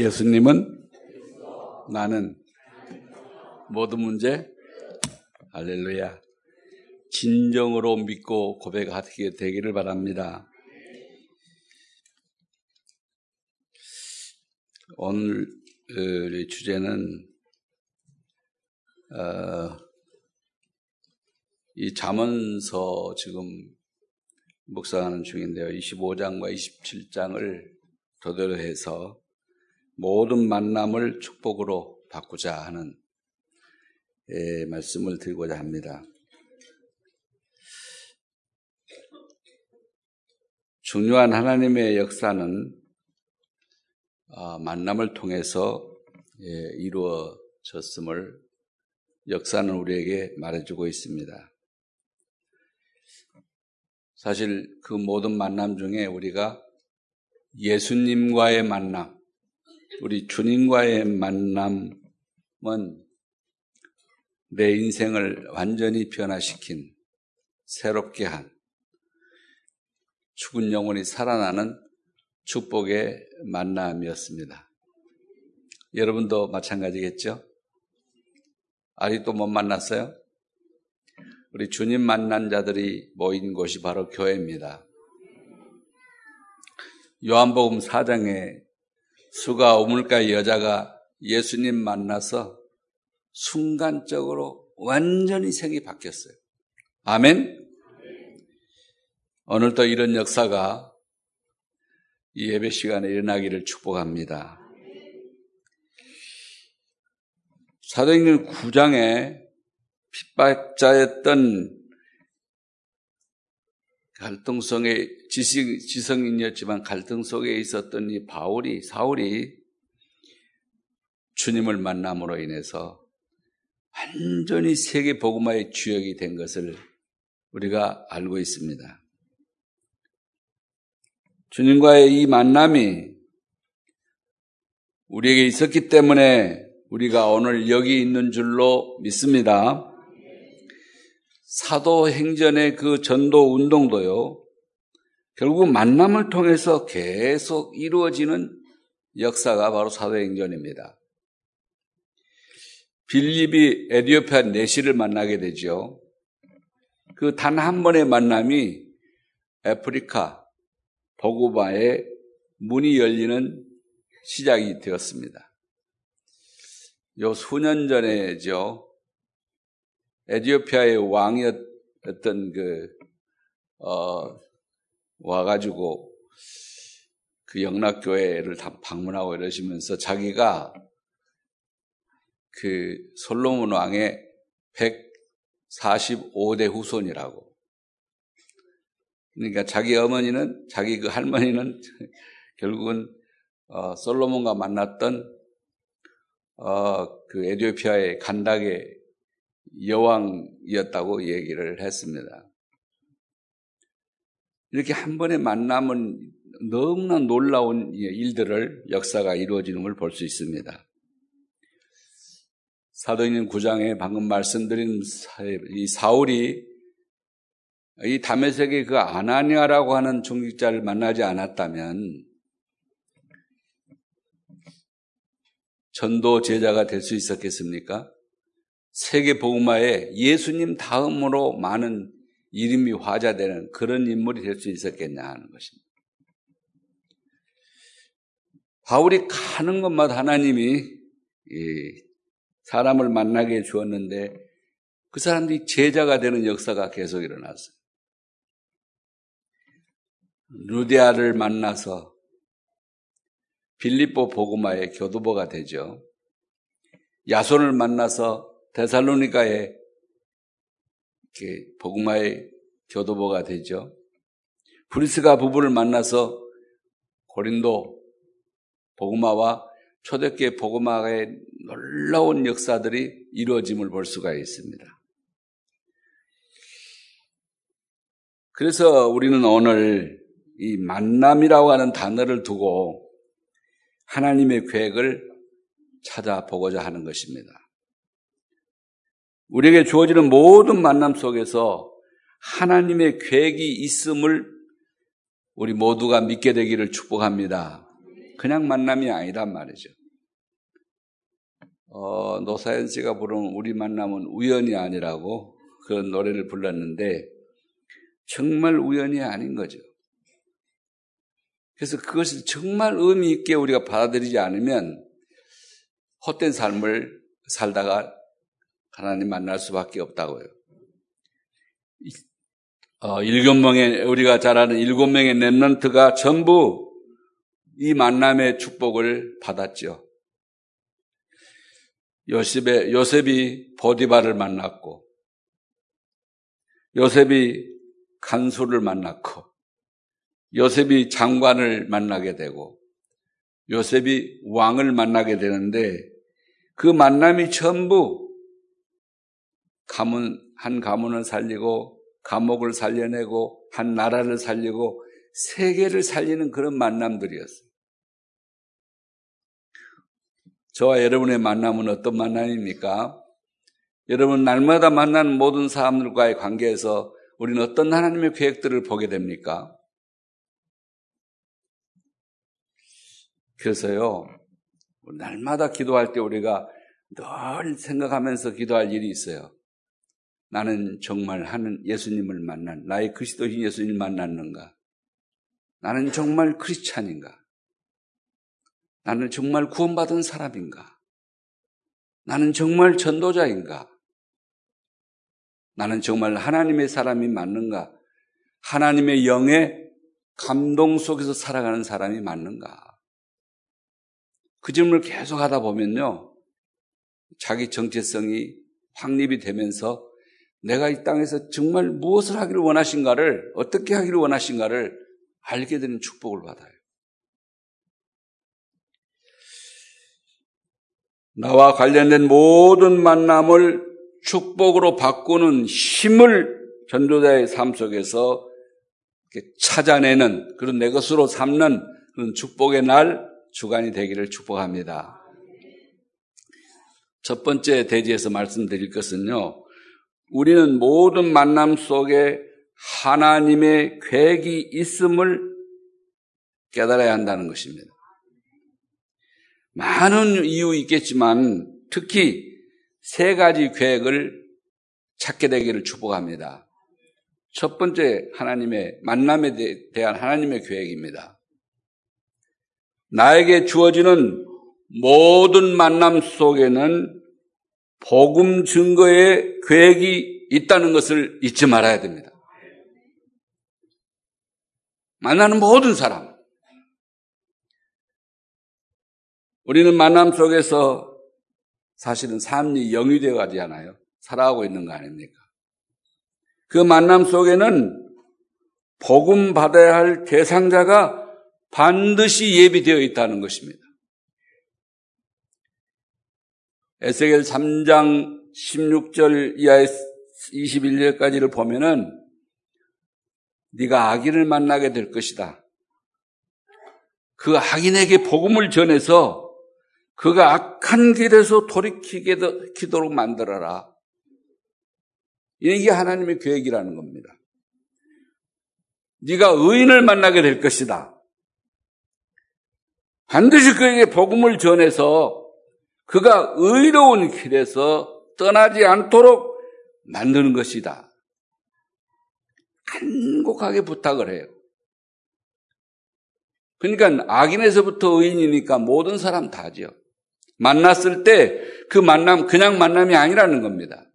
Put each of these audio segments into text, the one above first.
예수님은 나는 모든 문제 할렐루야 진정으로 믿고 고백하게 되기를 바랍니다. 오늘의 주제는 어, 이 잠언서 지금 묵상하는 중인데요. 25장과 27장을 토대로 해서 모든 만남을 축복으로 바꾸자 하는 예, 말씀을 드리고자 합니다. 중요한 하나님의 역사는 어, 만남을 통해서 예, 이루어졌음을 역사는 우리에게 말해주고 있습니다. 사실 그 모든 만남 중에 우리가 예수님과의 만남, 우리 주님과의 만남은 내 인생을 완전히 변화시킨 새롭게 한 죽은 영혼이 살아나는 축복의 만남이었습니다. 여러분도 마찬가지겠죠? 아직도 못 만났어요? 우리 주님 만난 자들이 모인 곳이 바로 교회입니다. 요한복음 4장에 수가 우물가의 여자가 예수님 만나서 순간적으로 완전히 생이 바뀌었어요. 아멘? 오늘도 이런 역사가 이 예배 시간에 일어나기를 축복합니다. 사도행전 9장에 핍박자였던 갈등 속에 지식, 지성인이었지만 갈등 속에 있었던 이 바울이, 사울이 주님을 만남으로 인해서 완전히 세계 복음화의 주역이 된 것을 우리가 알고 있습니다. 주님과의 이 만남이 우리에게 있었기 때문에 우리가 오늘 여기 있는 줄로 믿습니다. 사도행전의 그 전도 운동도요, 결국 만남을 통해서 계속 이루어지는 역사가 바로 사도행전입니다. 빌립이 에디오피아 내시를 만나게 되죠. 그 단 한 번의 만남이 아프리카 보고바의 문이 열리는 시작이 되었습니다. 요 수년 전에죠. 에디오피아의 왕이었던 그, 어, 와가지고 그 영락교회를 다 방문하고 이러시면서 자기가 그 솔로몬 왕의 145대 후손이라고. 그러니까 자기 어머니는, 자기 그 할머니는 결국은 어, 솔로몬과 만났던 어, 그 에디오피아의 간닥의 여왕이었다고 얘기를 했습니다. 이렇게 한 번의 만남은 너무나 놀라운 일들을 역사가 이루어지는 걸 볼 수 있습니다. 사도행전 9장에 방금 말씀드린 이 사울이 이 다메섹의 그 아나니아라고 하는 중직자를 만나지 않았다면 전도 제자가 될 수 있었겠습니까? 세계 복음화에 예수님 다음으로 많은 이름이 화자되는 그런 인물이 될 수 있었겠냐 하는 것입니다. 바울이 가는 곳마다 하나님이 사람을 만나게 주었는데 그 사람들이 제자가 되는 역사가 계속 일어났어요. 루디아를 만나서 빌립보 복음화의 교도보가 되죠. 야손을 만나서 데살로니가의 복음화의 교도보가 되죠. 브리스가 부부를 만나서 고린도 복음화와 초대교회 복음화의 놀라운 역사들이 이루어짐을 볼 수가 있습니다. 그래서 우리는 오늘 이 만남이라고 하는 단어를 두고 하나님의 계획을 찾아보고자 하는 것입니다. 우리에게 주어지는 모든 만남 속에서 하나님의 계획이 있음을 우리 모두가 믿게 되기를 축복합니다. 그냥 만남이 아니란 말이죠. 어, 노사연 씨가 부른 우리 만남은 우연이 아니라고 그런 노래를 불렀는데 정말 우연이 아닌 거죠. 그래서 그것을 정말 의미 있게 우리가 받아들이지 않으면 헛된 삶을 살다가 하나님 만날 수밖에 없다고요. 어, 일곱 명의 우리가 잘 아는 일곱 명의 랩런트가 전부 이 만남의 축복을 받았죠. 요셉의, 요셉이 보디바를 만났고, 요셉이 간수를 만났고, 요셉이 장관을 만나게 되고, 요셉이 왕을 만나게 되는데, 그 만남이 전부 가문, 한 가문을 살리고, 감옥을 살려내고, 한 나라를 살리고, 세계를 살리는 그런 만남들이었어요. 저와 여러분의 만남은 어떤 만남입니까? 여러분, 날마다 만나는 모든 사람들과의 관계에서 우리는 어떤 하나님의 계획들을 보게 됩니까? 그래서요, 날마다 기도할 때 우리가 늘 생각하면서 기도할 일이 있어요. 나는 정말 하는 예수님을 만난, 나의 그리스도인 예수님을 만났는가? 나는 정말 크리스찬인가? 나는 정말 구원받은 사람인가? 나는 정말 전도자인가? 나는 정말 하나님의 사람이 맞는가? 하나님의 영의 감동 속에서 살아가는 사람이 맞는가? 그 질문을 계속 하다 보면요. 자기 정체성이 확립이 되면서 내가 이 땅에서 정말 무엇을 하기를 원하신가를, 어떻게 하기를 원하신가를 알게 되는 축복을 받아요. 나와 관련된 모든 만남을 축복으로 바꾸는 힘을 전도자의 삶 속에서 찾아내는 그런 내 것으로 삼는 그런 축복의 날 주간이 되기를 축복합니다. 첫 번째 대지에서 말씀드릴 것은요. 우리는 모든 만남 속에 하나님의 계획이 있음을 깨달아야 한다는 것입니다. 많은 이유 있겠지만 특히 세 가지 계획을 찾게 되기를 축복합니다. 첫 번째 하나님의 만남에 대한 하나님의 계획입니다. 나에게 주어지는 모든 만남 속에는 복음 증거의 계획이 있다는 것을 잊지 말아야 됩니다. 만나는 모든 사람, 우리는 만남 속에서 사실은 삶이 영위되어 가지 않아요. 살아가고 있는 거 아닙니까? 그 만남 속에는 복음 받아야 할 대상자가 반드시 예비되어 있다는 것입니다. 에스겔 3장 16절 이하의 21절까지를 보면은 네가 악인을 만나게 될 것이다. 그 악인에게 복음을 전해서 그가 악한 길에서 돌이키게 도록 만들어라. 이게 하나님의 계획이라는 겁니다. 네가 의인을 만나게 될 것이다. 반드시 그에게 복음을 전해서 그가 의로운 길에서 떠나지 않도록 만드는 것이다. 간곡하게 부탁을 해요. 그러니까 악인에서부터 의인이니까 모든 사람 다죠. 만났을 때 그 만남 그냥 만남이 아니라는 겁니다.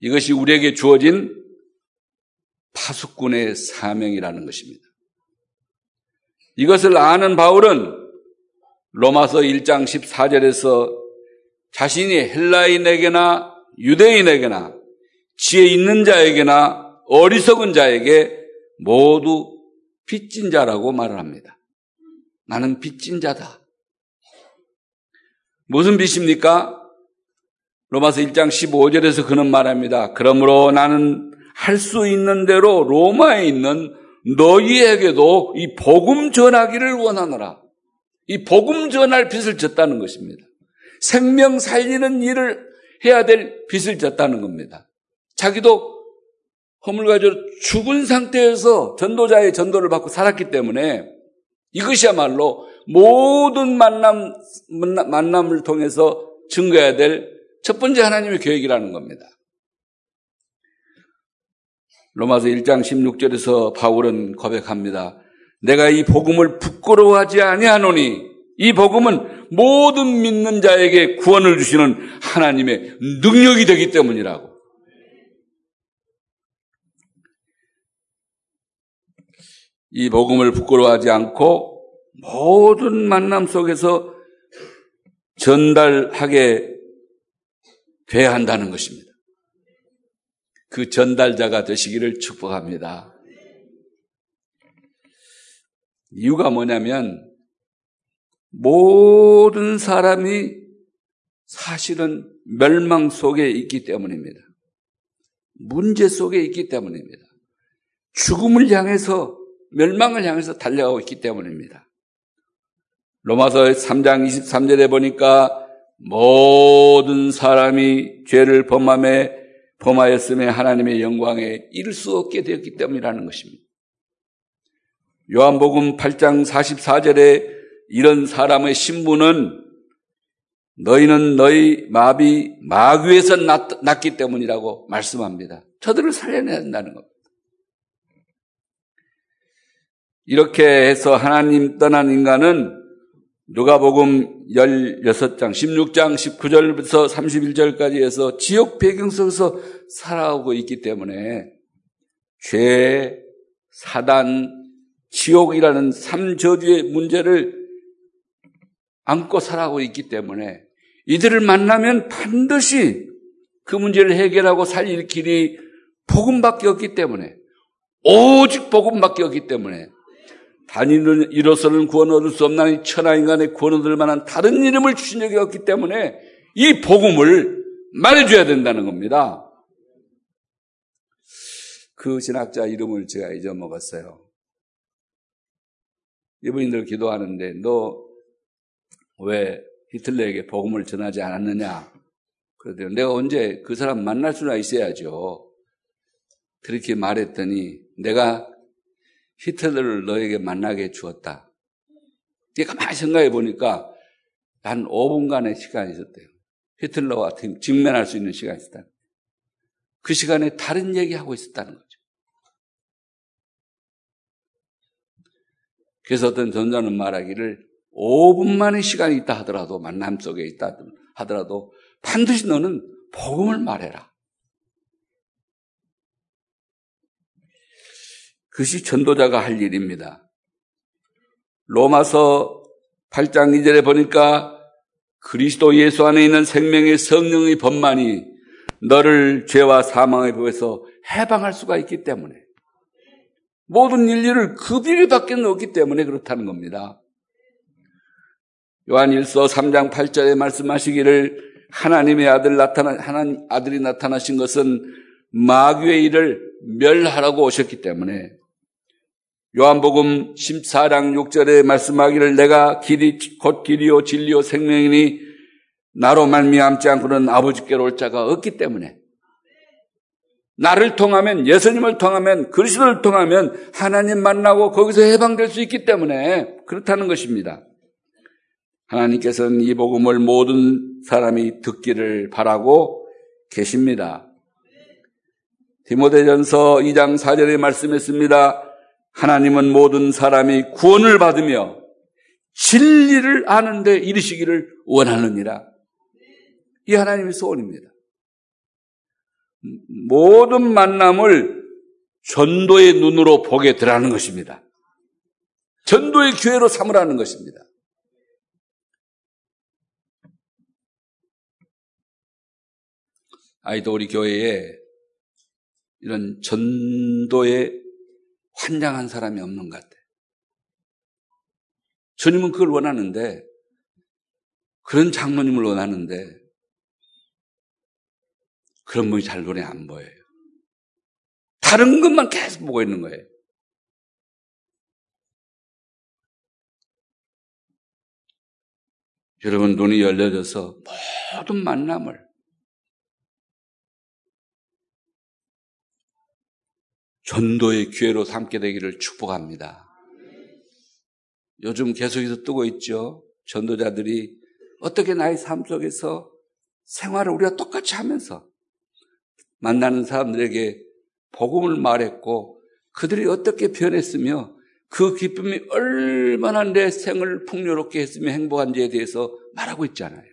이것이 우리에게 주어진 파수꾼의 사명이라는 것입니다. 이것을 아는 바울은 로마서 1장 14절에서 자신이 헬라인에게나 유대인에게나 지혜 있는 자에게나 어리석은 자에게 모두 빚진 자라고 말을 합니다. 나는 빚진 자다. 무슨 빚입니까? 로마서 1장 15절에서 그는 말합니다. 그러므로 나는 할 수 있는 대로 로마에 있는 너희에게도 이 복음 전하기를 원하노라. 이 복음 전할 빚을 졌다는 것입니다. 생명 살리는 일을 해야 될 빚을 졌다는 겁니다. 자기도 허물 가지고 죽은 상태에서 전도자의 전도를 받고 살았기 때문에 이것이야말로 모든 만남, 만남을 통해서 증거해야 될 첫 번째 하나님의 계획이라는 겁니다. 로마서 1장 16절에서 바울은 고백합니다. 내가 이 복음을 부끄러워하지 아니하노니 이 복음은 모든 믿는 자에게 구원을 주시는 하나님의 능력이 되기 때문이라고. 이 복음을 부끄러워하지 않고 모든 만남 속에서 전달하게 돼야 한다는 것입니다. 그 전달자가 되시기를 축복합니다. 이유가 뭐냐면 모든 사람이 사실은 멸망 속에 있기 때문입니다. 문제 속에 있기 때문입니다. 죽음을 향해서 멸망을 향해서 달려가고 있기 때문입니다. 로마서 3장 23절에 보니까 모든 사람이 죄를 범함에 범하였음에 하나님의 영광에 이를 수 없게 되었기 때문이라는 것입니다. 요한복음 8장 44절에 이런 사람의 신분은 너희는 너희 마비 마귀에서 났, 기 때문이라고 말씀합니다. 저들을 살려내야 한다는 겁니다. 이렇게 해서 하나님 떠난 인간은 누가복음 16장, 16장 19절부터 31절까지 해서 지옥 배경 속에서 살아오고 있기 때문에 죄, 사단, 지옥이라는 삼저주의 문제를 안고 살아오고 있기 때문에 이들을 만나면 반드시 그 문제를 해결하고 살릴 길이 복음밖에 없기 때문에 오직 복음밖에 없기 때문에 단인은 이로서는 구원 얻을 수 없나니 천하 인간의 구원 얻을 만한 다른 이름을 주신 적이 없기 때문에 이 복음을 말해줘야 된다는 겁니다. 그 신학자 이름을 제가 잊어먹었어요. 이분들 기도하는데 너 왜 히틀러에게 복음을 전하지 않았느냐? 그러더니 내가 언제 그 사람 만날 수나 있어야죠. 그렇게 말했더니 내가 히틀러를 너에게 만나게 주었다. 가만히 생각해 보니까 단 5분간의 시간이 있었대요. 히틀러와 직면할 수 있는 시간이 있었다. 그 시간에 다른 얘기하고 있었다는 거죠. 그래서 어떤 전자는 말하기를 5분만의 시간이 있다 하더라도 만남 속에 있다 하더라도 반드시 너는 복음을 말해라. 그것이 전도자가 할 일입니다. 로마서 8장 2절에 보니까 그리스도 예수 안에 있는 생명의 성령의 법만이 너를 죄와 사망의 법에서 해방할 수가 있기 때문에 모든 인류를 그 비례밖에 없기 때문에 그렇다는 겁니다. 요한일서 3장 8절에 말씀하시기를 하나님의 아들 나타나 하나님 아들이 나타나신 것은 마귀의 일을 멸하라고 오셨기 때문에 요한복음 14장 6절에 말씀하기를 내가 길이 곧 길이요 진리요 생명이니 나로 말미암지 않고는 아버지께로 올 자가 없기 때문에 나를 통하면 예수님을 통하면 그리스도를 통하면 하나님 만나고 거기서 해방될 수 있기 때문에 그렇다는 것입니다. 하나님께서는 이 복음을 모든 사람이 듣기를 바라고 계십니다. 디모데전서 2장 4절에 말씀했습니다. 하나님은 모든 사람이 구원을 받으며 진리를 아는데 이르시기를 원하느니라. 이 하나님의 소원입니다. 모든 만남을 전도의 눈으로 보게 되라는 것입니다. 전도의 기회로 삼으라는 것입니다. 아이도 우리 교회에 이런 전도의 환장한 사람이 없는 것 같아요. 주님은 그걸 원하는데, 그런 장로님을 원하는데, 그런 분이 잘 눈에 안 보여요. 다른 것만 계속 보고 있는 거예요. 여러분 눈이 열려져서 모든 만남을 전도의 기회로 삼게 되기를 축복합니다. 요즘 계속해서 뜨고 있죠. 전도자들이 어떻게 나의 삶 속에서 생활을 우리가 똑같이 하면서 만나는 사람들에게 복음을 말했고 그들이 어떻게 변했으며 그 기쁨이 얼마나 내 생을 풍요롭게 했으며 행복한지에 대해서 말하고 있잖아요.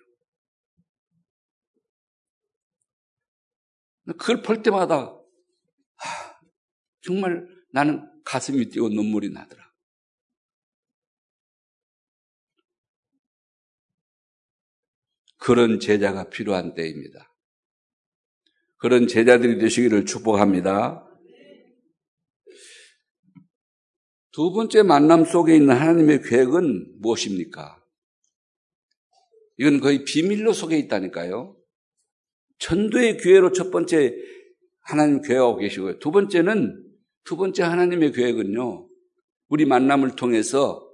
그걸 볼 때마다 하, 정말 나는 가슴이 뛰고 눈물이 나더라. 그런 제자가 필요한 때입니다. 그런 제자들이 되시기를 축복합니다. 두 번째 만남 속에 있는 하나님의 계획은 무엇입니까? 이건 거의 비밀로 속에 있다니까요. 전도의 기회로 첫 번째 하나님 계획하고 계시고요. 두 번째는 두 번째 하나님의 계획은요. 우리 만남을 통해서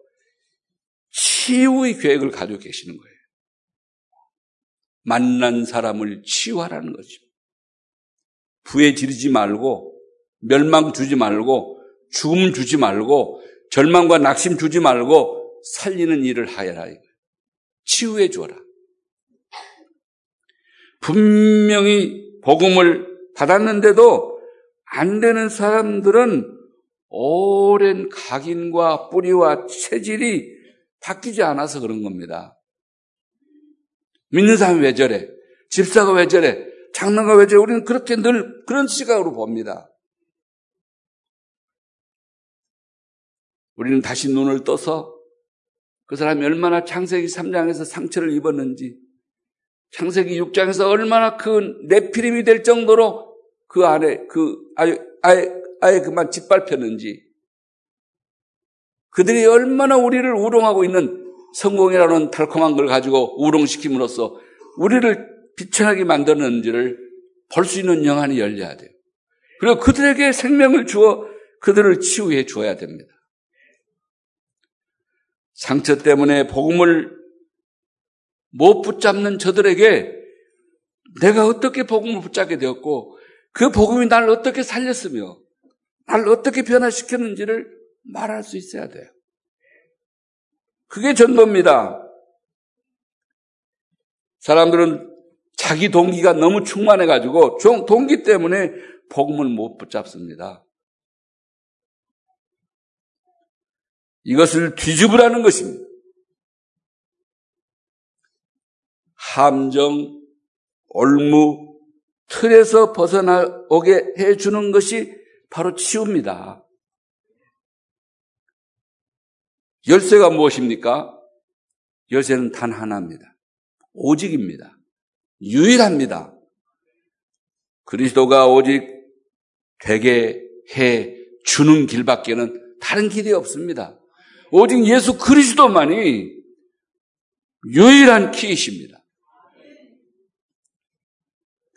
치유의 계획을 가지고 계시는 거예요. 만난 사람을 치유하라는 거죠. 부에 지르지 말고 멸망 주지 말고 죽음 주지 말고 절망과 낙심 주지 말고 살리는 일을 하여라. 치유해 주어라. 분명히 복음을 받았는데도 안 되는 사람들은 오랜 각인과 뿌리와 체질이 바뀌지 않아서 그런 겁니다. 믿는 사람이 왜 저래? 집사가 왜 저래? 왜 저래? 우리는 그렇게 늘 그런 시각으로 봅니다. 우리는 다시 눈을 떠서 그 사람이 얼마나 창세기 3장에서 상처를 입었는지, 창세기 6장에서 얼마나 그 내피림이 될 정도로 그 안에 그 아예, 아예, 아예 그만 짓밟혔는지, 그들이 얼마나 우리를 우롱하고 있는 성공이라는 달콤한 걸 가지고 우롱시킴으로써 우리를 비천하게 만드는지를 볼 수 있는 영안이 열려야 돼요. 그리고 그들에게 생명을 주어 그들을 치유해 주어야 됩니다. 상처 때문에 복음을 못 붙잡는 저들에게 내가 어떻게 복음을 붙잡게 되었고 그 복음이 나를 어떻게 살렸으며 나를 어떻게 변화시켰는지를 말할 수 있어야 돼요. 그게 전도입니다. 사람들은 자기 동기가 너무 충만해가지고 동기 때문에 복음을 못 붙잡습니다. 이것을 뒤집으라는 것입니다. 함정, 올무, 틀에서 벗어나오게 해주는 것이 바로 치유입니다. 열쇠가 무엇입니까? 열쇠는 단 하나입니다. 오직입니다. 유일합니다. 그리스도가 오직 되게 해 주는 길밖에는 다른 길이 없습니다. 오직 예수 그리스도만이 유일한 키이십니다.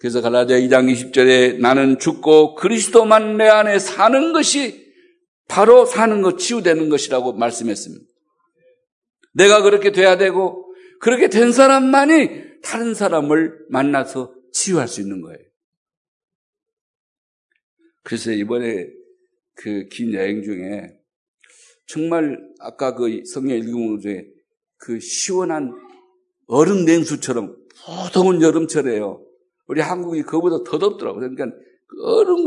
그래서 갈라디아 2장 20절에 나는 죽고 그리스도만 내 안에 사는 것이 바로 사는 것, 치유되는 것이라고 말씀했습니다. 내가 그렇게 돼야 되고, 그렇게 된 사람만이 다른 사람을 만나서 치유할 수 있는 거예요. 그래서 이번에 그 긴 여행 중에 정말 아까 그 성경 읽은 중에 그 시원한 얼음 냉수처럼 보통은 여름철이에요. 우리 한국이 그보다 더 덥더라고요. 그러니까 그 얼음,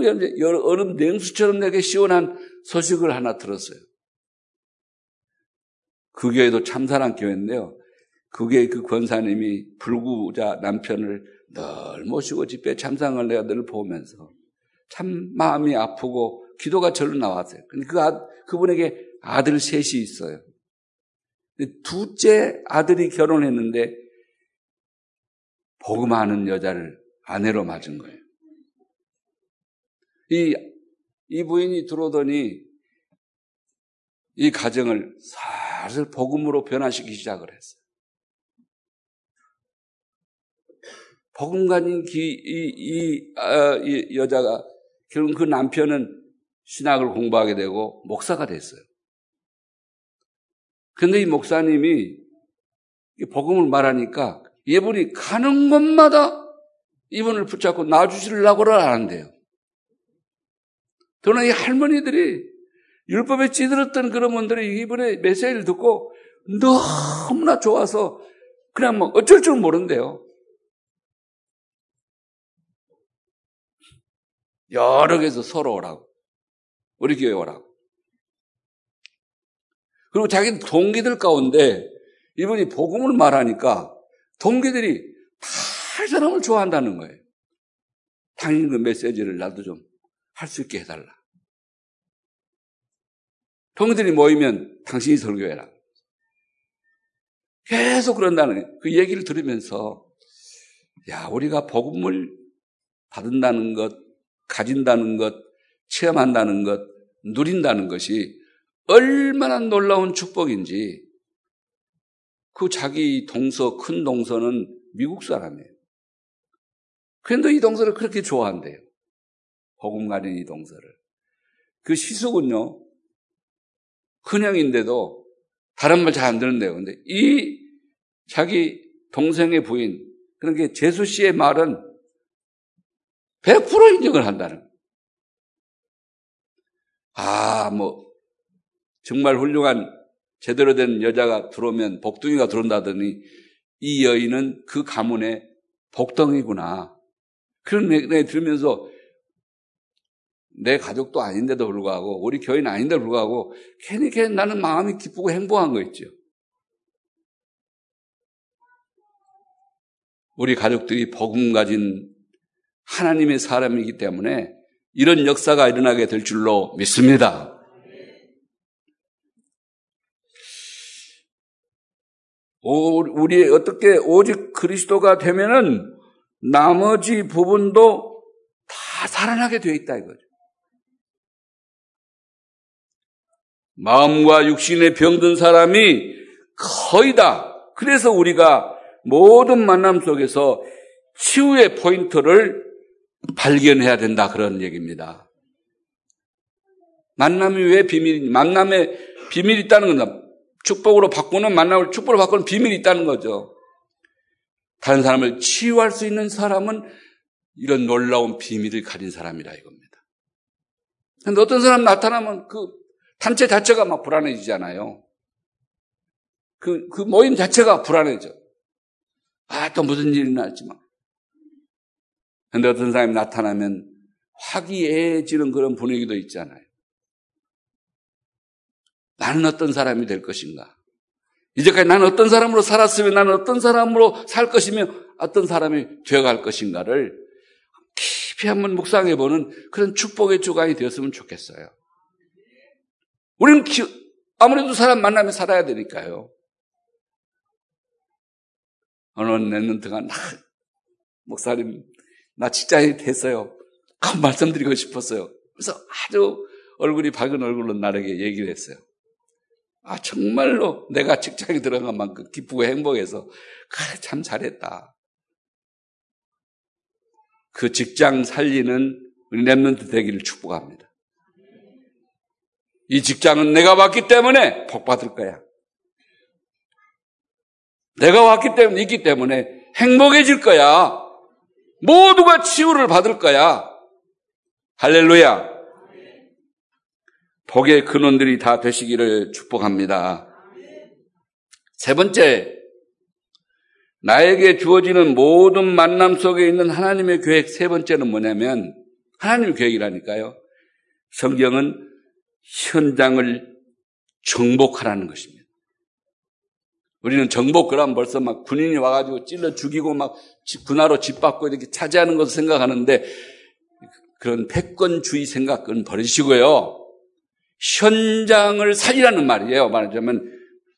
얼음 냉수처럼 내게 시원한 소식을 하나 들었어요. 그 교회도 참사랑 교회인데요. 그 교회 그 권사님이 불구자 남편을 늘 모시고 집회 참상을 내가 늘 보면서 참 마음이 아프고 기도가 절로 나왔어요. 근데 그 아, 그분에게 아들 셋이 있어요. 둘째 아들이 결혼했는데 복음하는 여자를 아내로 맞은 거예요. 이, 이 부인이 들어오더니 이 가정을 사슬 복음으로 변화시키기 시작을 했어요. 복음가인 이, 이, 아, 이 여자가 결국 그 남편은 신학을 공부하게 되고 목사가 됐어요. 근데 이 목사님이 복음을 말하니까 이분이 가는 곳마다 이분을 붙잡고 놔주시려고를 하는데요. 또는 이 할머니들이 율법에 찌들었던 그런 분들이 이번에 메시지를 듣고 너무나 좋아서 그냥 뭐 어쩔 줄 모른대요. 여러 개에서 서로 오라고. 우리 교회 오라고. 그리고 자기 동기들 가운데 이분이 복음을 말하니까 동기들이 다 사람을 좋아한다는 거예요. 당연히 그 메시지를 나도 좀 할 수 있게 해달라. 동기들이 모이면 당신이 설교해라. 계속 그런다는 그 얘기를 들으면서 야 우리가 복음을 받는다는 것, 가진다는 것, 체험한다는 것, 누린다는 것이 얼마나 놀라운 축복인지 그 자기 동서, 큰 동서는 미국 사람이에요. 그런데 이 동서를 그렇게 좋아한대요. 복음 가린 이 동서를. 그 시숙은요, 큰형인데도 다른 말 잘안 듣는데요. 근데 이 자기 동생의 부인, 그러니까 재수 씨의 말은 100% 인정을 한다는 아, 뭐, 정말 훌륭한 제대로 된 여자가 들어오면 복둥이가 들어온다더니 이 여인은 그 가문의 복덩이구나. 그런 얘기 들으면서 내 가족도 아닌데도 불구하고 우리 교회는 아닌데도 불구하고 괜히 괜히 나는 마음이 기쁘고 행복한 거 있죠. 우리 가족들이 복음 가진 하나님의 사람이기 때문에 이런 역사가 일어나게 될 줄로 믿습니다. 우리 어떻게 오직 그리스도가 되면은 나머지 부분도 다 살아나게 되어 있다 이거죠. 마음과 육신에 병든 사람이 거의 다. 그래서 우리가 모든 만남 속에서 치유의 포인트를 발견해야 된다 그런 얘기입니다. 만남이 왜 비밀이 만남에 비밀이 있다는 겁니다. 축복으로 바꾸는 만남을 축복으로 바꾸는 비밀이 있다는 거죠. 다른 사람을 치유할 수 있는 사람은 이런 놀라운 비밀을 가진 사람이라 이겁니다. 근데 어떤 사람 나타나면 그 단체 자체가 막 불안해지잖아요. 그, 그 모임 자체가 불안해져. 아, 또 무슨 일이 막. 근데 어떤 사람이 나타나면 화기애애지는 그런 분위기도 있잖아요. 나는 어떤 사람이 될 것인가? 이제까지 나는 어떤 사람으로 살았으면 나는 어떤 사람으로 살 것이며 어떤 사람이 되어갈 것인가를 깊이 한번 묵상해 보는 그런 축복의 주간이 되었으면 좋겠어요. 우리는 아무래도 사람 만나면 살아야 되니까요. 어느 랩런트가 나, 목사님, 나 직장이 됐어요. 그 말씀드리고 싶었어요. 그래서 아주 얼굴이 밝은 얼굴로 나에게 얘기를 했어요. 아, 정말로 내가 직장에 들어간 만큼 기쁘고 행복해서, 그래, 참 잘했다. 그 직장 살리는 우리 랩런트 되기를 축복합니다. 이 직장은 내가 왔기 때문에 복 받을 거야. 내가 왔기 때문에, 있기 때문에 행복해질 거야. 모두가 치유를 받을 거야. 할렐루야. 복의 근원들이 다 되시기를 축복합니다. 세 번째, 나에게 주어지는 모든 만남 속에 있는 하나님의 계획 세 번째는 뭐냐면, 하나님의 계획이라니까요. 성경은 현장을 정복하라는 것입니다. 우리는 정복 그러면 벌써 막 군인이 와가지고 찔러 죽이고 막 군화로 짓밟고 이렇게 차지하는 것을 생각하는데 그런 패권주의 생각은 버리시고요. 현장을 살리라는 말이에요. 말하자면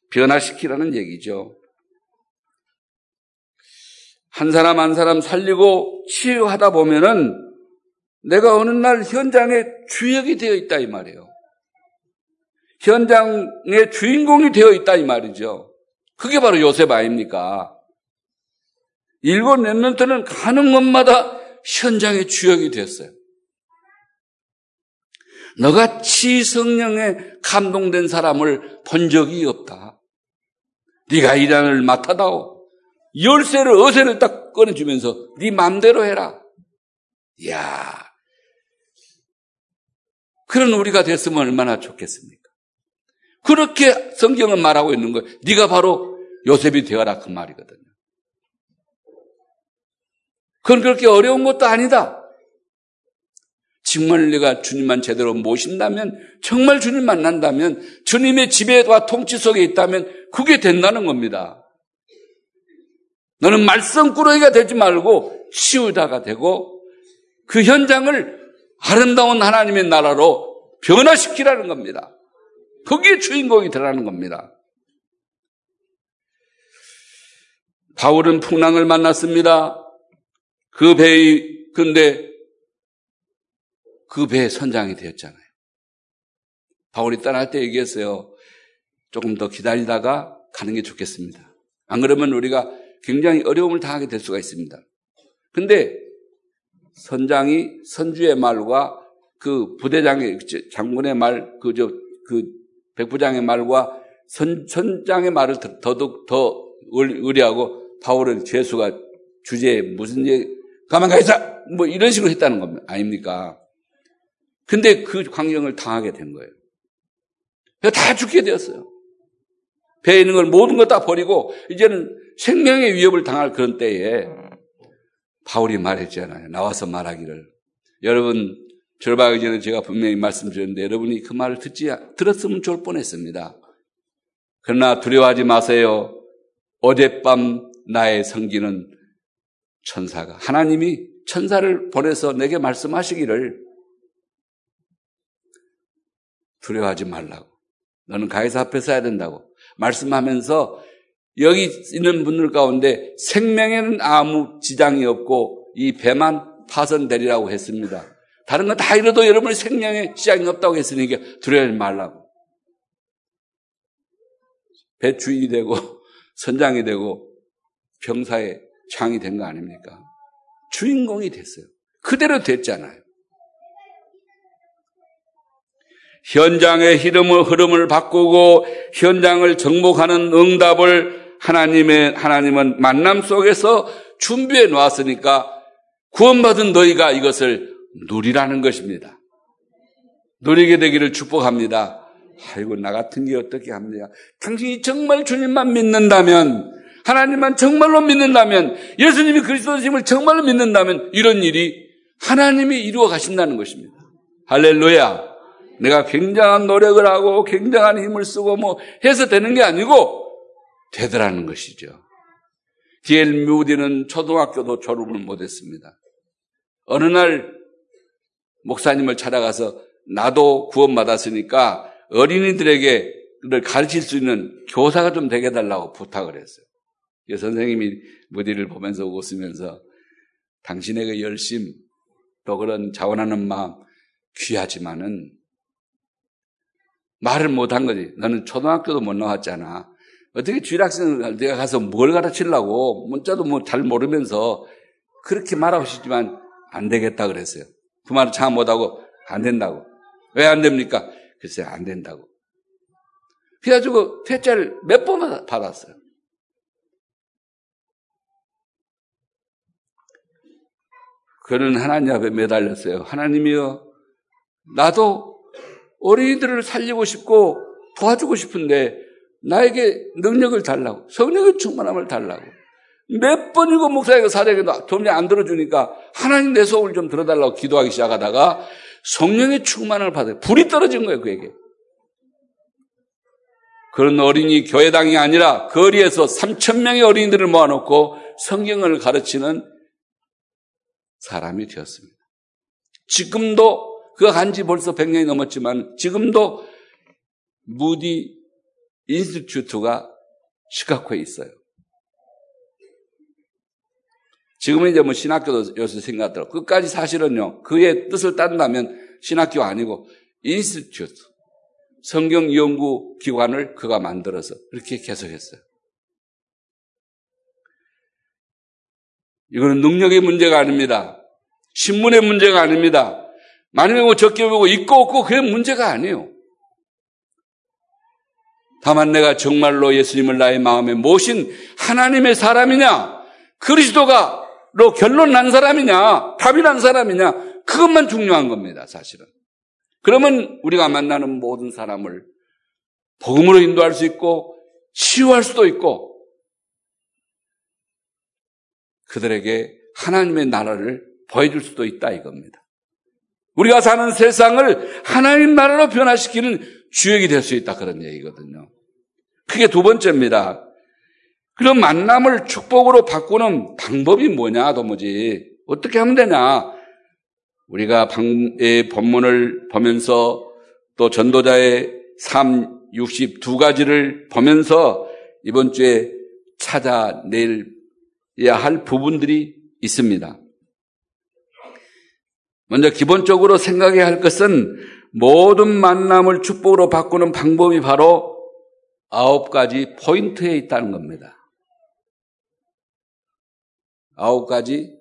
변화시키라는 얘기죠. 한 사람 한 사람 살리고 치유하다 보면은 내가 어느 날 현장에 주역이 되어 있다 이 말이에요. 현장의 주인공이 되어 있다 이 말이죠. 그게 바로 요셉 아닙니까? 일곱 랩런트는 가는 곳마다 현장의 주역이 되었어요. 너같이 성령에 감동된 사람을 본 적이 없다. 네가 이 단을 맡아다오. 열쇠를 어세를 딱 꺼내주면서 네 맘대로 해라. 이야 그런 우리가 됐으면 얼마나 좋겠습니까? 그렇게 성경은 말하고 있는 거예요. 네가 바로 요셉이 되어라 그 말이거든요. 그건 그렇게 어려운 것도 아니다. 정말 내가 주님만 제대로 모신다면, 정말 주님 만난다면, 주님의 지배와 통치 속에 있다면, 그게 된다는 겁니다. 너는 말썽꾸러기가 되지 말고, 치우다가 되고, 그 현장을 아름다운 하나님의 나라로 변화시키라는 겁니다. 거기에 주인공이 되라는 겁니다. 바울은 풍랑을 만났습니다. 그 배의, 근데 그 배의 선장이 되었잖아요. 바울이 떠날 때 얘기했어요. 조금 더 기다리다가 가는 게 좋겠습니다. 안 그러면 우리가 굉장히 어려움을 당하게 될 수가 있습니다. 근데 선장이 선주의 말과 그 부대장의 장군의 말, 그 저, 그 백부장의 말과 선, 선장의 말을 더더욱 더 의리하고 바울은 죄수가 주제에 무슨 얘기, 가만 가 있어! 뭐 이런 식으로 했다는 겁니다. 아닙니까? 근데 그 광경을 당하게 된 거예요. 다 죽게 되었어요. 배에 있는 걸 모든 것 다 버리고 이제는 생명의 위협을 당할 그런 때에 바울이 말했잖아요. 나와서 말하기를. 여러분, 절박하기 전에 제가 분명히 말씀드렸는데 여러분이 그 말을 듣지, 들었으면 좋을 뻔 했습니다. 그러나 두려워하지 마세요. 어젯밤 나의 성기는 천사가, 하나님이 천사를 보내서 내게 말씀하시기를 두려워하지 말라고. 너는 가해사 앞에 서야 된다고. 말씀하면서 여기 있는 분들 가운데 생명에는 아무 지장이 없고 이 배만 파손되리라고 했습니다. 다른 건다 이뤄도 여러분의 생명에 지장이 없다고 했으니까 두려워하지 말라고. 배 주인이 되고 선장이 되고 병사의 장이 된 거 아닙니까? 주인공이 됐어요. 그대로 됐잖아요. 현장의 흐름을, 흐름을 바꾸고 현장을 정복하는 응답을 하나님의, 하나님은 만남 속에서 준비해 놓았으니까 구원받은 너희가 이것을 누리라는 것입니다. 누리게 되기를 축복합니다. 아이고, 나 같은 게 어떻게 합니까? 당신이 정말 주님만 믿는다면, 하나님만 정말로 믿는다면, 예수님이 그리스도님을 정말로 믿는다면, 이런 일이 하나님이 이루어 가신다는 것입니다. 할렐루야. 내가 굉장한 노력을 하고 굉장한 힘을 쓰고 뭐 해서 되는 게 아니고 되더라는 것이죠. 디엘 뮤디는 초등학교도 졸업을 못했습니다. 어느 날 목사님을 찾아가서 나도 구원받았으니까 어린이들에게 가르칠 수 있는 교사가 좀 되게 해달라고 부탁을 했어요. 선생님이 무디를 보면서 웃으면서 당신의 그 열심 또 그런 자원하는 마음 귀하지만은 말을 못한 거지. 너는 초등학교도 못 나왔잖아. 어떻게 주일학생을 내가 가서 뭘 가르치려고 문자도 뭐 잘 모르면서 그렇게 말하고 싶지만 안 되겠다 그랬어요. 그 말을 참 못하고 안 된다고. 왜 안 됩니까? 글쎄 안 된다고. 그래가지고 퇴짜를 몇 번 받았어요. 그는 하나님 앞에 매달렸어요. 하나님이요. 나도 어린이들을 살리고 싶고 도와주고 싶은데 나에게 능력을 달라고 성령의 충만함을 달라고 몇 번이고 목사에게 사대에게 도움이 안 들어주니까 하나님 내 소원을 좀 들어달라고 기도하기 시작하다가 성령의 충만함을 받아요. 불이 떨어진 거예요 그에게. 그런 어린이 교회당이 아니라 거리에서 3천 명의 어린이들을 모아놓고 성경을 가르치는 사람이 되었습니다. 지금도 그가 간지 벌써 100년이 넘었지만 지금도 무디 institute가 시카고에 있어요. 지금은 이제 뭐 신학교도 요새 생각하더라고. 끝까지 사실은요, 그의 뜻을 딴다면 신학교 아니고 institute, 성경 연구 기관을 그가 만들어서 그렇게 계속했어요. 이거는 능력의 문제가 아닙니다. 신분의 문제가 아닙니다. 많이 배우고 적게 배우고 있고 없고 그게 문제가 아니에요. 다만 내가 정말로 예수님을 나의 마음에 모신 하나님의 사람이냐, 그리스도가 로 결론 난 사람이냐, 답이 난 사람이냐, 그것만 중요한 겁니다, 사실은. 그러면 우리가 만나는 모든 사람을 복음으로 인도할 수 있고 치유할 수도 있고 그들에게 하나님의 나라를 보여줄 수도 있다 이겁니다. 우리가 사는 세상을 하나님 나라로 변화시키는 주역이 될 수 있다 그런 얘기거든요. 그게 두 번째입니다. 그런 만남을 축복으로 바꾸는 방법이 뭐냐 도무지 어떻게 하면 되냐? 우리가 방의 본문을 보면서 또 전도자의 삶 62가지를 보면서 이번 주에 찾아내야 할 부분들이 있습니다. 먼저 기본적으로 생각해야 할 것은 모든 만남을 축복으로 바꾸는 방법이 바로 아홉 가지 포인트에 있다는 겁니다. 아홉 가지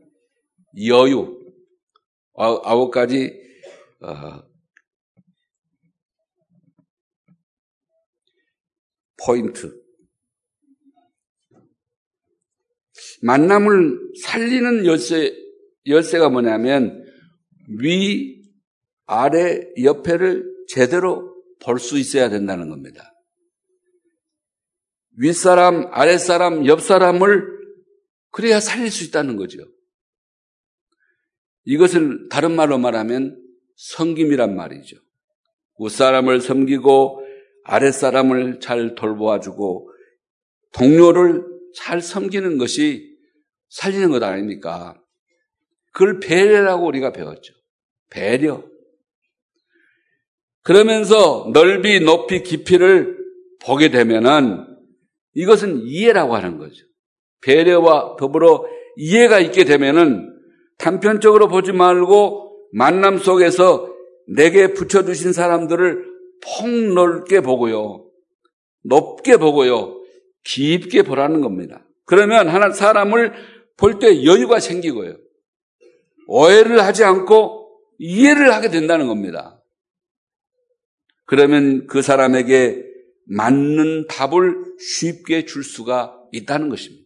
여유, 아홉 가지 어, 포인트. 만남을 살리는 열쇠, 열쇠가 뭐냐면 위, 아래, 옆에를 제대로 볼 수 있어야 된다는 겁니다. 윗사람, 아랫사람, 옆사람을 그래야 살릴 수 있다는 거죠. 이것을 다른 말로 말하면 섬김이란 말이죠. 윗사람을 섬기고 아랫사람을 잘 돌보아주고 동료를 잘 섬기는 것이 살리는 것 아닙니까? 그걸 배려라고 우리가 배웠죠. 배려. 그러면서 넓이, 높이, 깊이를 보게 되면은 이것은 이해라고 하는 거죠. 배려와 더불어 이해가 있게 되면은 단편적으로 보지 말고 만남 속에서 내게 붙여주신 사람들을 폭넓게 보고요. 높게 보고요. 깊게 보라는 겁니다. 그러면 하나 사람을 볼 때 여유가 생기고요. 오해를 하지 않고 이해를 하게 된다는 겁니다. 그러면 그 사람에게 맞는 답을 쉽게 줄 수가 있다는 것입니다.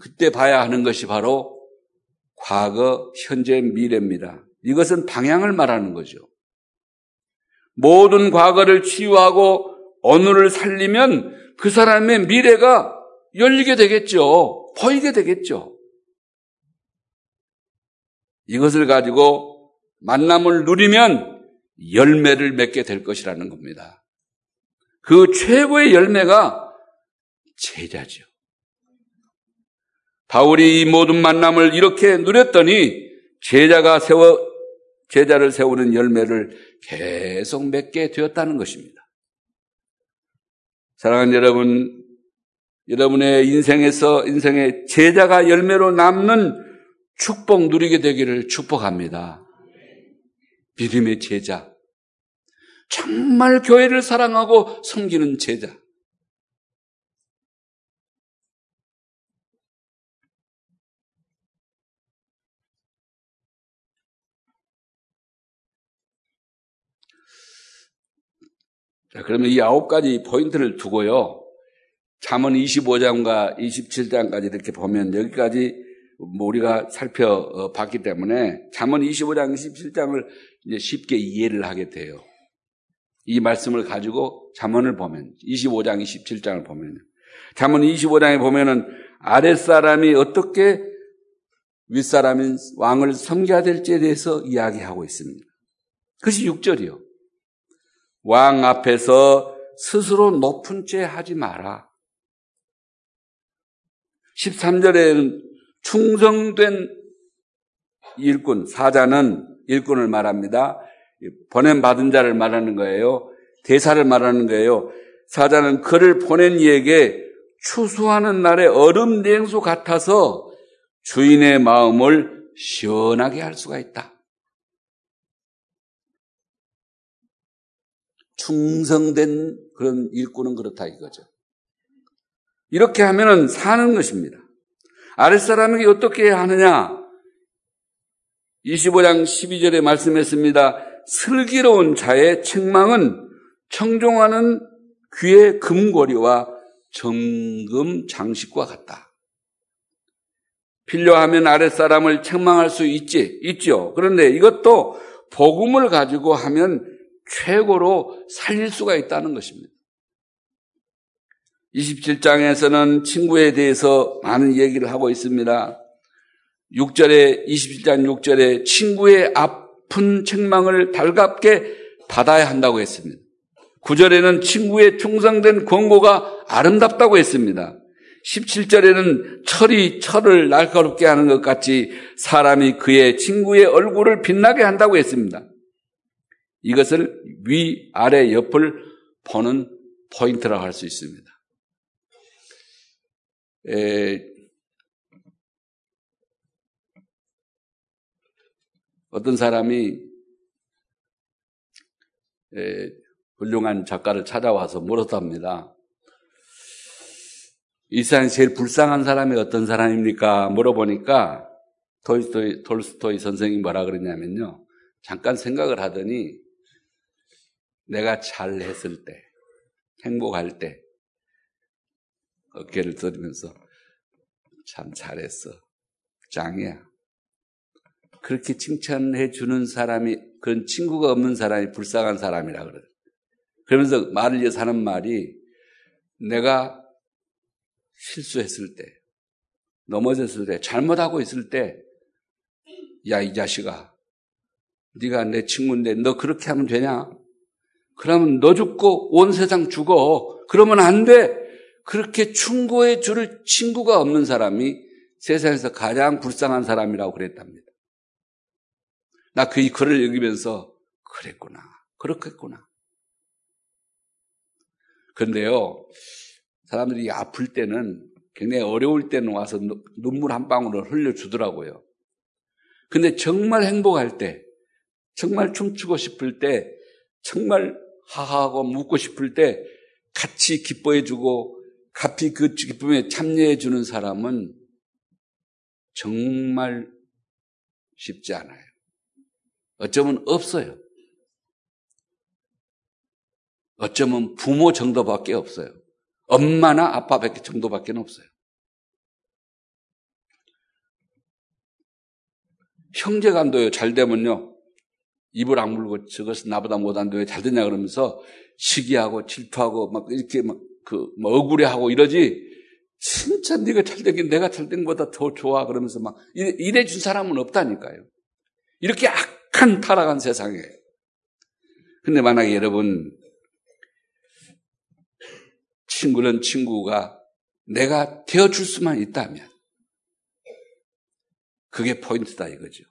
그때 봐야 하는 것이 바로 과거, 현재, 미래입니다. 이것은 방향을 말하는 거죠. 모든 과거를 치유하고 오늘을 살리면 그 사람의 미래가 열리게 되겠죠. 보이게 되겠죠. 이것을 가지고 만남을 누리면 열매를 맺게 될 것이라는 겁니다. 그 최고의 열매가 제자죠. 바울이 이 모든 만남을 이렇게 누렸더니 제자가 세워 제자를 세우는 열매를 계속 맺게 되었다는 것입니다. 사랑하는 여러분, 여러분의 인생에서 인생의 제자가 열매로 남는 축복 누리게 되기를 축복합니다. 믿음의 제자. 정말 교회를 사랑하고 섬기는 제자. 자, 그러면 이 아홉 가지 포인트를 두고요. 잠언 25장과 27장까지 이렇게 보면 여기까지 뭐 우리가 살펴봤기 때문에 잠언 25장, 27장을 이제 쉽게 이해를 하게 돼요. 이 말씀을 가지고 잠언을 보면 25장, 27장을 보면 잠언 25장에 보면은 아랫사람이 어떻게 윗사람인 왕을 섬겨야 될지에 대해서 이야기하고 있습니다. 그것이 6절이요. 왕 앞에서 스스로 높은 죄 하지 마라. 13절에는 충성된 일꾼, 사자는 일꾼을 말합니다. 보낸 받은 자를 말하는 거예요. 대사를 말하는 거예요. 사자는 그를 보낸 이에게 추수하는 날의 얼음 냉수 같아서 주인의 마음을 시원하게 할 수가 있다. 충성된 그런 일꾼은 그렇다 이거죠. 이렇게 하면은 사는 것입니다. 아랫사람에게 어떻게 하느냐? 25장 12절에 말씀했습니다. 슬기로운 자의 책망은 청종하는 귀의 금고리와 정금 장식과 같다. 필요하면 아랫사람을 책망할 수 있지, 있죠. 그런데 이것도 복음을 가지고 하면 최고로 살릴 수가 있다는 것입니다. 27장에서는 친구에 대해서 많은 얘기를 하고 있습니다. 6절에, 27장 6절에 친구의 아픈 책망을 달갑게 받아야 한다고 했습니다. 9절에는 친구의 충성된 권고가 아름답다고 했습니다. 17절에는 철이 철을 날카롭게 하는 것 같이 사람이 그의 친구의 얼굴을 빛나게 한다고 했습니다. 이것을 위, 아래, 옆을 보는 포인트라고 할 수 있습니다. 에, 어떤 사람이 에, 훌륭한 작가를 찾아와서 물었답니다. 이 세상에 제일 불쌍한 사람이 어떤 사람입니까? 물어보니까 톨스토이, 톨스토이 선생이 뭐라 그러냐면요. 잠깐 생각을 하더니 내가 잘했을 때, 행복할 때, 어깨를 들으면서 참 잘했어. 짱이야. 그렇게 칭찬해 주는 사람이, 그런 친구가 없는 사람이 불쌍한 사람이라 그래. 그러면서 말을 이어서 하는 말이 내가 실수했을 때, 넘어졌을 때, 잘못하고 있을 때, 야, 이 자식아. 네가 내 친구인데 너 그렇게 하면 되냐? 그러면 너 죽고 온 세상 죽어. 그러면 안 돼. 그렇게 충고해 줄 친구가 없는 사람이 세상에서 가장 불쌍한 사람이라고 그랬답니다. 나 그 글을 읽으면서 그랬구나. 그렇겠구나. 그런데요, 사람들이 아플 때는 굉장히 어려울 때는 와서 눈물 한 방울을 흘려주더라고요. 근데 정말 행복할 때, 정말 춤추고 싶을 때, 정말 하하하고 묻고 싶을 때 같이 기뻐해주고 같이 그 기쁨에 참여해주는 사람은 정말 쉽지 않아요. 어쩌면 없어요. 어쩌면 부모 정도밖에 없어요. 엄마나 아빠 정도밖에 없어요. 형제간도요, 잘 되면요, 입을 악물고 저것은 나보다 못한데 왜잘 되냐 그러면서 시기하고 질투하고 막 이렇게 막 그 뭐 억울해하고 이러지, 진짜 네가 잘 되긴 내가 잘 된 것보다 더 좋아 그러면서 막 이래 준 사람은 없다니까요. 이렇게 악한 타락한 세상에. 근데 만약에 여러분 친구는 친구가 내가 되어줄 수만 있다면 그게 포인트다 이거죠.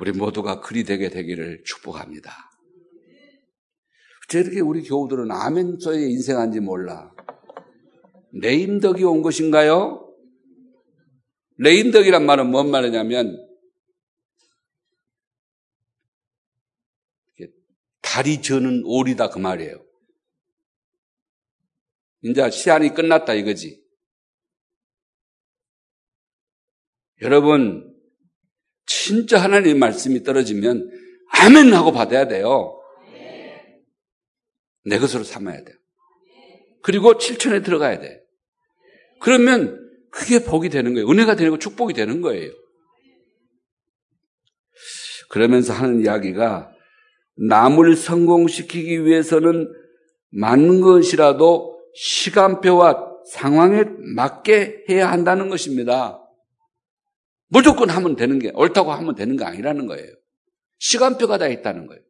우리 모두가 그리 되게 되기를 축복합니다. 저렇게 우리 교우들은 아멘조에 인생한지 몰라. 레임덕이 온 것인가요? 레임덕이란 말은 뭔 말이냐면 다리 저는 오리다 그 말이에요. 이제 시한이 끝났다 이거지. 여러분, 진짜 하나님의 말씀이 떨어지면 아멘 하고 받아야 돼요. 내 것으로 삼아야 돼요. 그리고 7천에 들어가야 돼. 그러면 그게 복이 되는 거예요. 은혜가 거 축복이 되는 거예요. 그러면서 하는 이야기가 남을 성공시키기 위해서는 맞는 것이라도 시간표와 상황에 맞게 해야 한다는 것입니다. 무조건 하면 되는 게, 옳다고 하면 되는 게 아니라는 거예요. 시간표가 다 있다는 거예요.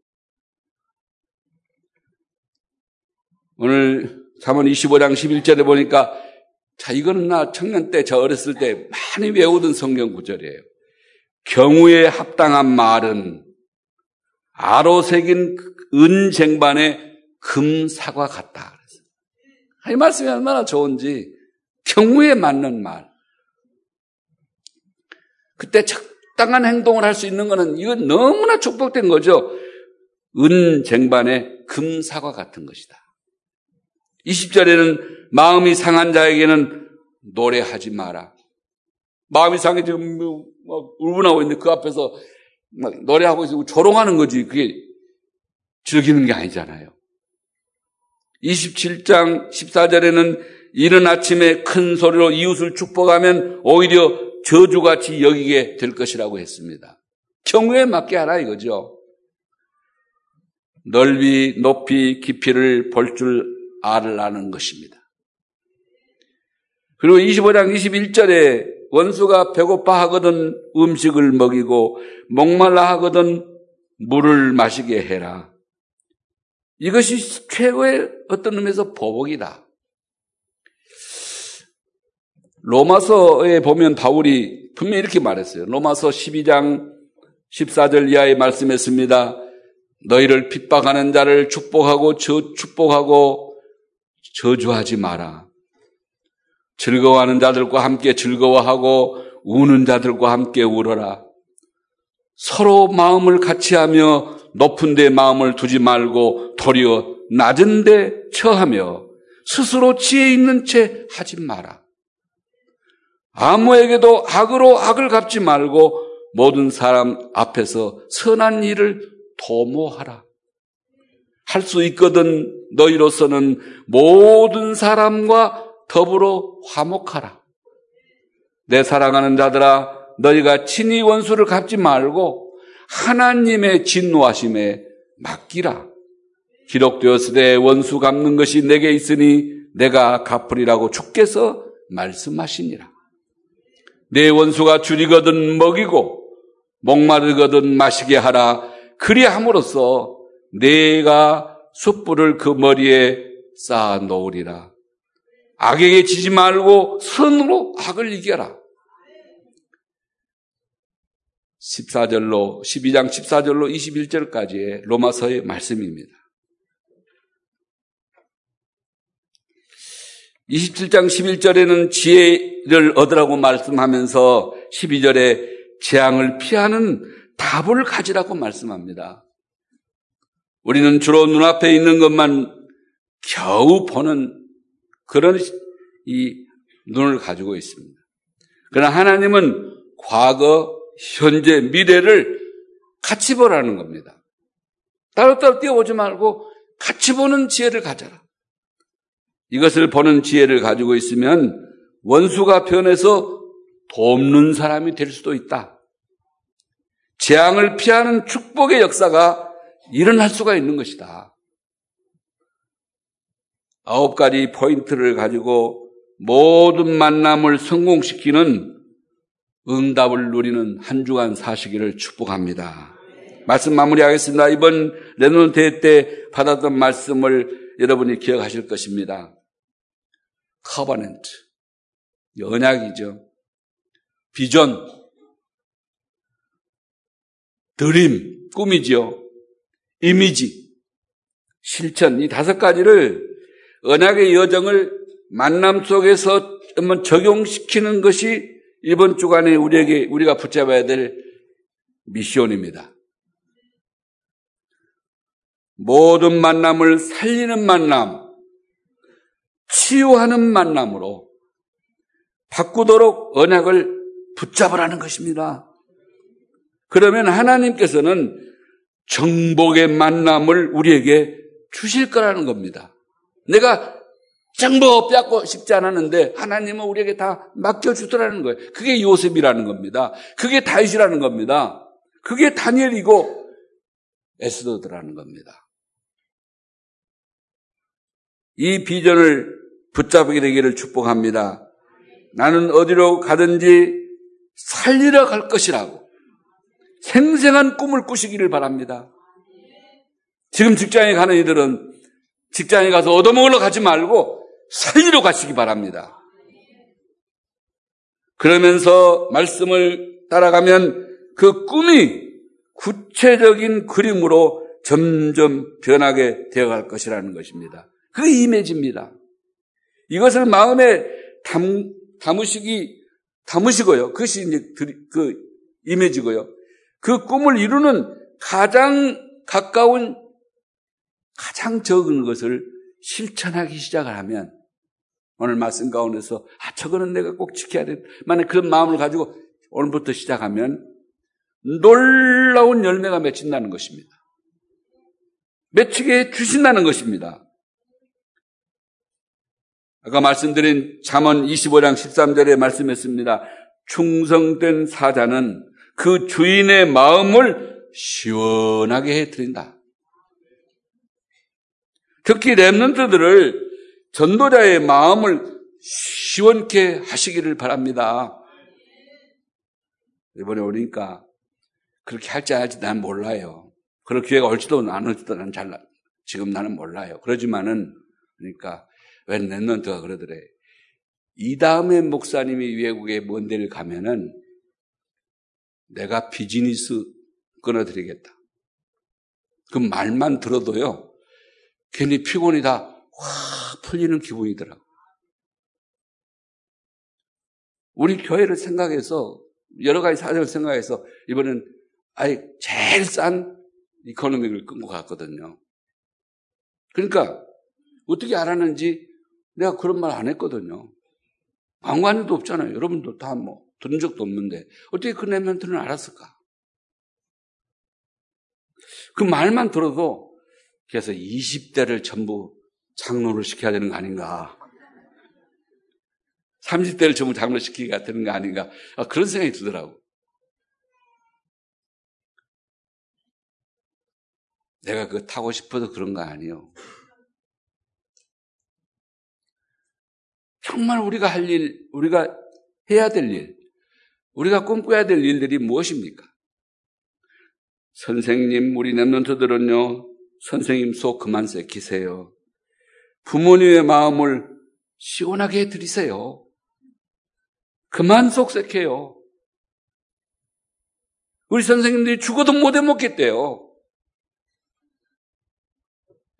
오늘 3월 25장 11절에 보니까 자, 이거는 나 청년 때, 저 어렸을 때 많이 외우던 성경 구절이에요. 경우에 합당한 말은 아로 새긴 은쟁반의 금사과 같다. 이 말씀이 얼마나 좋은지 경우에 맞는 말. 그때 적당한 행동을 할 수 있는 것은 이건 너무나 축복된 거죠. 은 쟁반의 금 사과 같은 것이다. 20절에는 마음이 상한 자에게는 노래하지 마라. 마음이 상해 지금 막 울분하고 있는데 그 앞에서 막 노래하고 있고 조롱하는 거지. 그게 즐기는 게 아니잖아요. 27장 14절에는 이른 아침에 큰 소리로 이웃을 축복하면 오히려 저주같이 여기게 될 것이라고 했습니다. 경우에 맞게 하라 이거죠. 넓이, 높이, 깊이를 볼 줄 알라는 것입니다. 그리고 25장 21절에 원수가 배고파 하거든 음식을 먹이고 목말라 하거든 물을 마시게 해라. 이것이 최고의 어떤 의미에서 보복이다. 로마서에 보면 바울이 분명히 이렇게 말했어요. 로마서 12장 14절 이하의 말씀했습니다. 너희를 핍박하는 자를 축복하고 저, 축복하고 저주하지 마라. 즐거워하는 자들과 함께 즐거워하고 우는 자들과 함께 울어라. 서로 마음을 같이 하며 높은 데 마음을 두지 말고 도리어 낮은 데 처하며 스스로 지혜 있는 채 하지 마라. 아무에게도 악으로 악을 갚지 말고 모든 사람 앞에서 선한 일을 도모하라. 할 수 있거든 너희로서는 모든 사람과 더불어 화목하라. 내 사랑하는 자들아 너희가 친히 원수를 갚지 말고 하나님의 진노하심에 맡기라. 기록되었으되 원수 갚는 것이 내게 있으니 내가 갚으리라고 주께서 말씀하시니라. 내 원수가 줄이거든 먹이고 목마르거든 마시게 하라. 그리함으로써 내가 숯불을 그 머리에 쌓아 놓으리라. 악에게 지지 말고 선으로 악을 이겨라. 14절로 12장 14절로 21절까지의 로마서의 말씀입니다. 27장 11절에는 지혜를 얻으라고 말씀하면서 12절에 재앙을 피하는 답을 가지라고 말씀합니다. 우리는 주로 눈앞에 있는 것만 겨우 보는 그런 이 눈을 가지고 있습니다. 그러나 하나님은 과거, 현재, 미래를 같이 보라는 겁니다. 따로따로 띄워보지 말고 같이 보는 지혜를 가져라. 이것을 보는 지혜를 가지고 있으면 원수가 변해서 돕는 사람이 될 수도 있다. 재앙을 피하는 축복의 역사가 일어날 수가 있는 것이다. 아홉 가지 포인트를 가지고 모든 만남을 성공시키는 응답을 누리는 한 주간 사시기를 축복합니다. 말씀 마무리하겠습니다. 이번 Remnant 대회 때 받았던 말씀을 여러분이 기억하실 것입니다. covenant 언약이죠. 비전 dream 꿈이죠. 이미지 실천 이 다섯 가지를 언약의 여정을 만남 속에서 적용시키는 것이 이번 주간에 우리에게 우리가 붙잡아야 될 미션입니다. 모든 만남을 살리는 만남, 치유하는 만남으로 바꾸도록 언약을 붙잡으라는 것입니다. 그러면 하나님께서는 정복의 만남을 우리에게 주실 거라는 겁니다. 내가 정복 빼앗고 싶지 않았는데 하나님은 우리에게 다 맡겨주더라는 거예요. 그게 요셉이라는 겁니다. 그게 다윗이라는 겁니다. 그게 다니엘이고 에스더드라는 겁니다. 이 비전을 붙잡게 되기를 축복합니다. 나는 어디로 가든지 살리러 갈 것이라고 생생한 꿈을 꾸시기를 바랍니다. 지금 직장에 가는 이들은 직장에 가서 얻어먹으러 가지 말고 살리러 가시기 바랍니다. 그러면서 말씀을 따라가면 그 꿈이 구체적인 그림으로 점점 변하게 되어갈 것이라는 것입니다. 그 이미지입니다. 이것을 마음에 담, 담으시기, 담으시고요. 그것이 이제 그 이미지고요. 그 꿈을 이루는 가장 가까운, 가장 적은 것을 실천하기 시작을 하면 오늘 말씀 가운데서 아, 저거는 내가 꼭 지켜야 돼. 만약 그런 마음을 가지고 오늘부터 시작하면 놀라운 열매가 맺힌다는 것입니다. 맺히게 주신다는 것입니다. 아까 말씀드린 잠언 25장 13절에 말씀했습니다. 충성된 사자는 그 주인의 마음을 시원하게 해드린다. 특히 랩런트들을 전도자의 마음을 시원케 하시기를 바랍니다. 이번에 오니까 그렇게 할지 안 할지 난 몰라요. 그럴 기회가 올지도 안 올지도 난 잘, 지금 나는 몰라요. 그러지만은, 그러니까, 웬 랩런트가 그러더래. 이 다음에 목사님이 외국에 먼 데를 가면은 내가 비즈니스 끊어드리겠다. 그 말만 들어도요, 괜히 피곤이 다 확 풀리는 기분이더라고. 우리 교회를 생각해서, 여러 가지 사정을 생각해서, 이번엔 아예 제일 싼 이코노믹을 끊고 갔거든요. 그러니까, 어떻게 알았는지 내가 그런 말 안 했거든요. 관관도 없잖아요. 여러분도 다 뭐, 들은 적도 없는데, 어떻게 그 랩멘트는 알았을까? 그 말만 들어도, 그래서 20대를 전부 장로를 시켜야 되는 거 아닌가. 30대를 전부 장로 시키기가 되는 거 아닌가. 아, 그런 생각이 들더라고. 내가 그거 타고 싶어서 그런 거 아니에요. 정말 우리가 할 일, 우리가 해야 될 일, 우리가 꿈꿔야 될 일들이 무엇입니까? 선생님, 우리 랩런트들은요, 선생님 속 그만 새키세요. 부모님의 마음을 시원하게 해드리세요. 그만 속색해요. 우리 선생님들이 죽어도 못 해먹겠대요.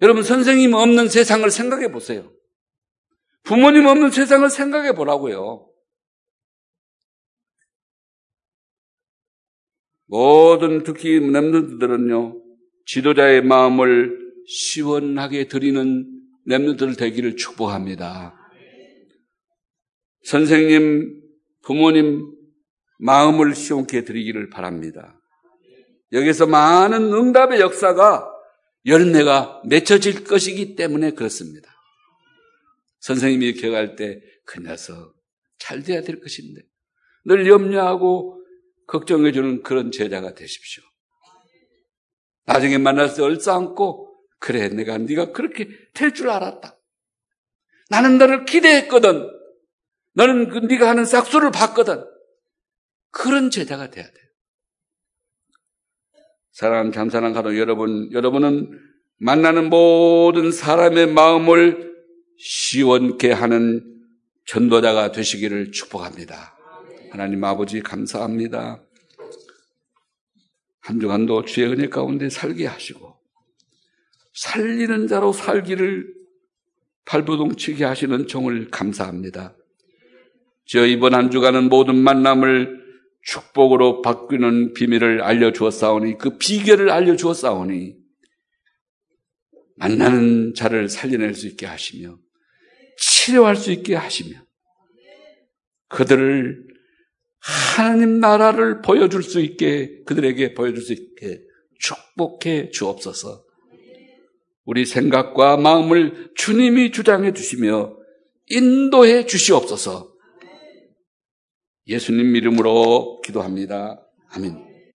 여러분, 선생님 없는 세상을 생각해 보세요. 부모님 없는 세상을 생각해 보라고요. 모든 특히 렘넌트들은요 지도자의 마음을 시원하게 드리는 렘넌트들 되기를 축복합니다. 선생님, 부모님 마음을 시원케 드리기를 바랍니다. 여기서 많은 응답의 역사가 열매가 맺혀질 것이기 때문에 그렇습니다. 선생님이 기억할 때 그 녀석 잘 돼야 될 것인데 늘 염려하고 걱정해주는 그런 제자가 되십시오. 나중에 만나서 때 얼싸안고 그래 내가 네가 그렇게 될 줄 알았다. 나는 너를 기대했거든. 너는 그 네가 하는 싹수를 봤거든. 그런 제자가 돼야 돼요. 사랑하는 감사한 가족 여러분, 여러분은 만나는 모든 사람의 마음을 시원케 하는 전도자가 되시기를 축복합니다. 하나님 아버지 감사합니다. 한 주간도 주의 은혜 가운데 살게 하시고 살리는 자로 살기를 발부동치게 하시는 종을 감사합니다. 저 이번 한 주간은 모든 만남을 축복으로 바뀌는 비밀을 알려주었사오니 그 비결을 알려주었사오니 만나는 자를 살려낼 수 있게 하시며 치료할 수 있게 하시며 그들을 하나님 나라를 보여줄 수 있게 그들에게 보여줄 수 있게 축복해 주옵소서. 우리 생각과 마음을 주님이 주장해 주시며 인도해 주시옵소서. 예수님 이름으로 기도합니다. 아멘.